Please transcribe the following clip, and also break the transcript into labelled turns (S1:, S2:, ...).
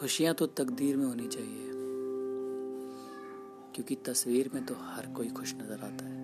S1: खुशियाँ तो तकदीर में होनी चाहिए, क्योंकि तस्वीर में तो हर कोई खुश नज़र आता है।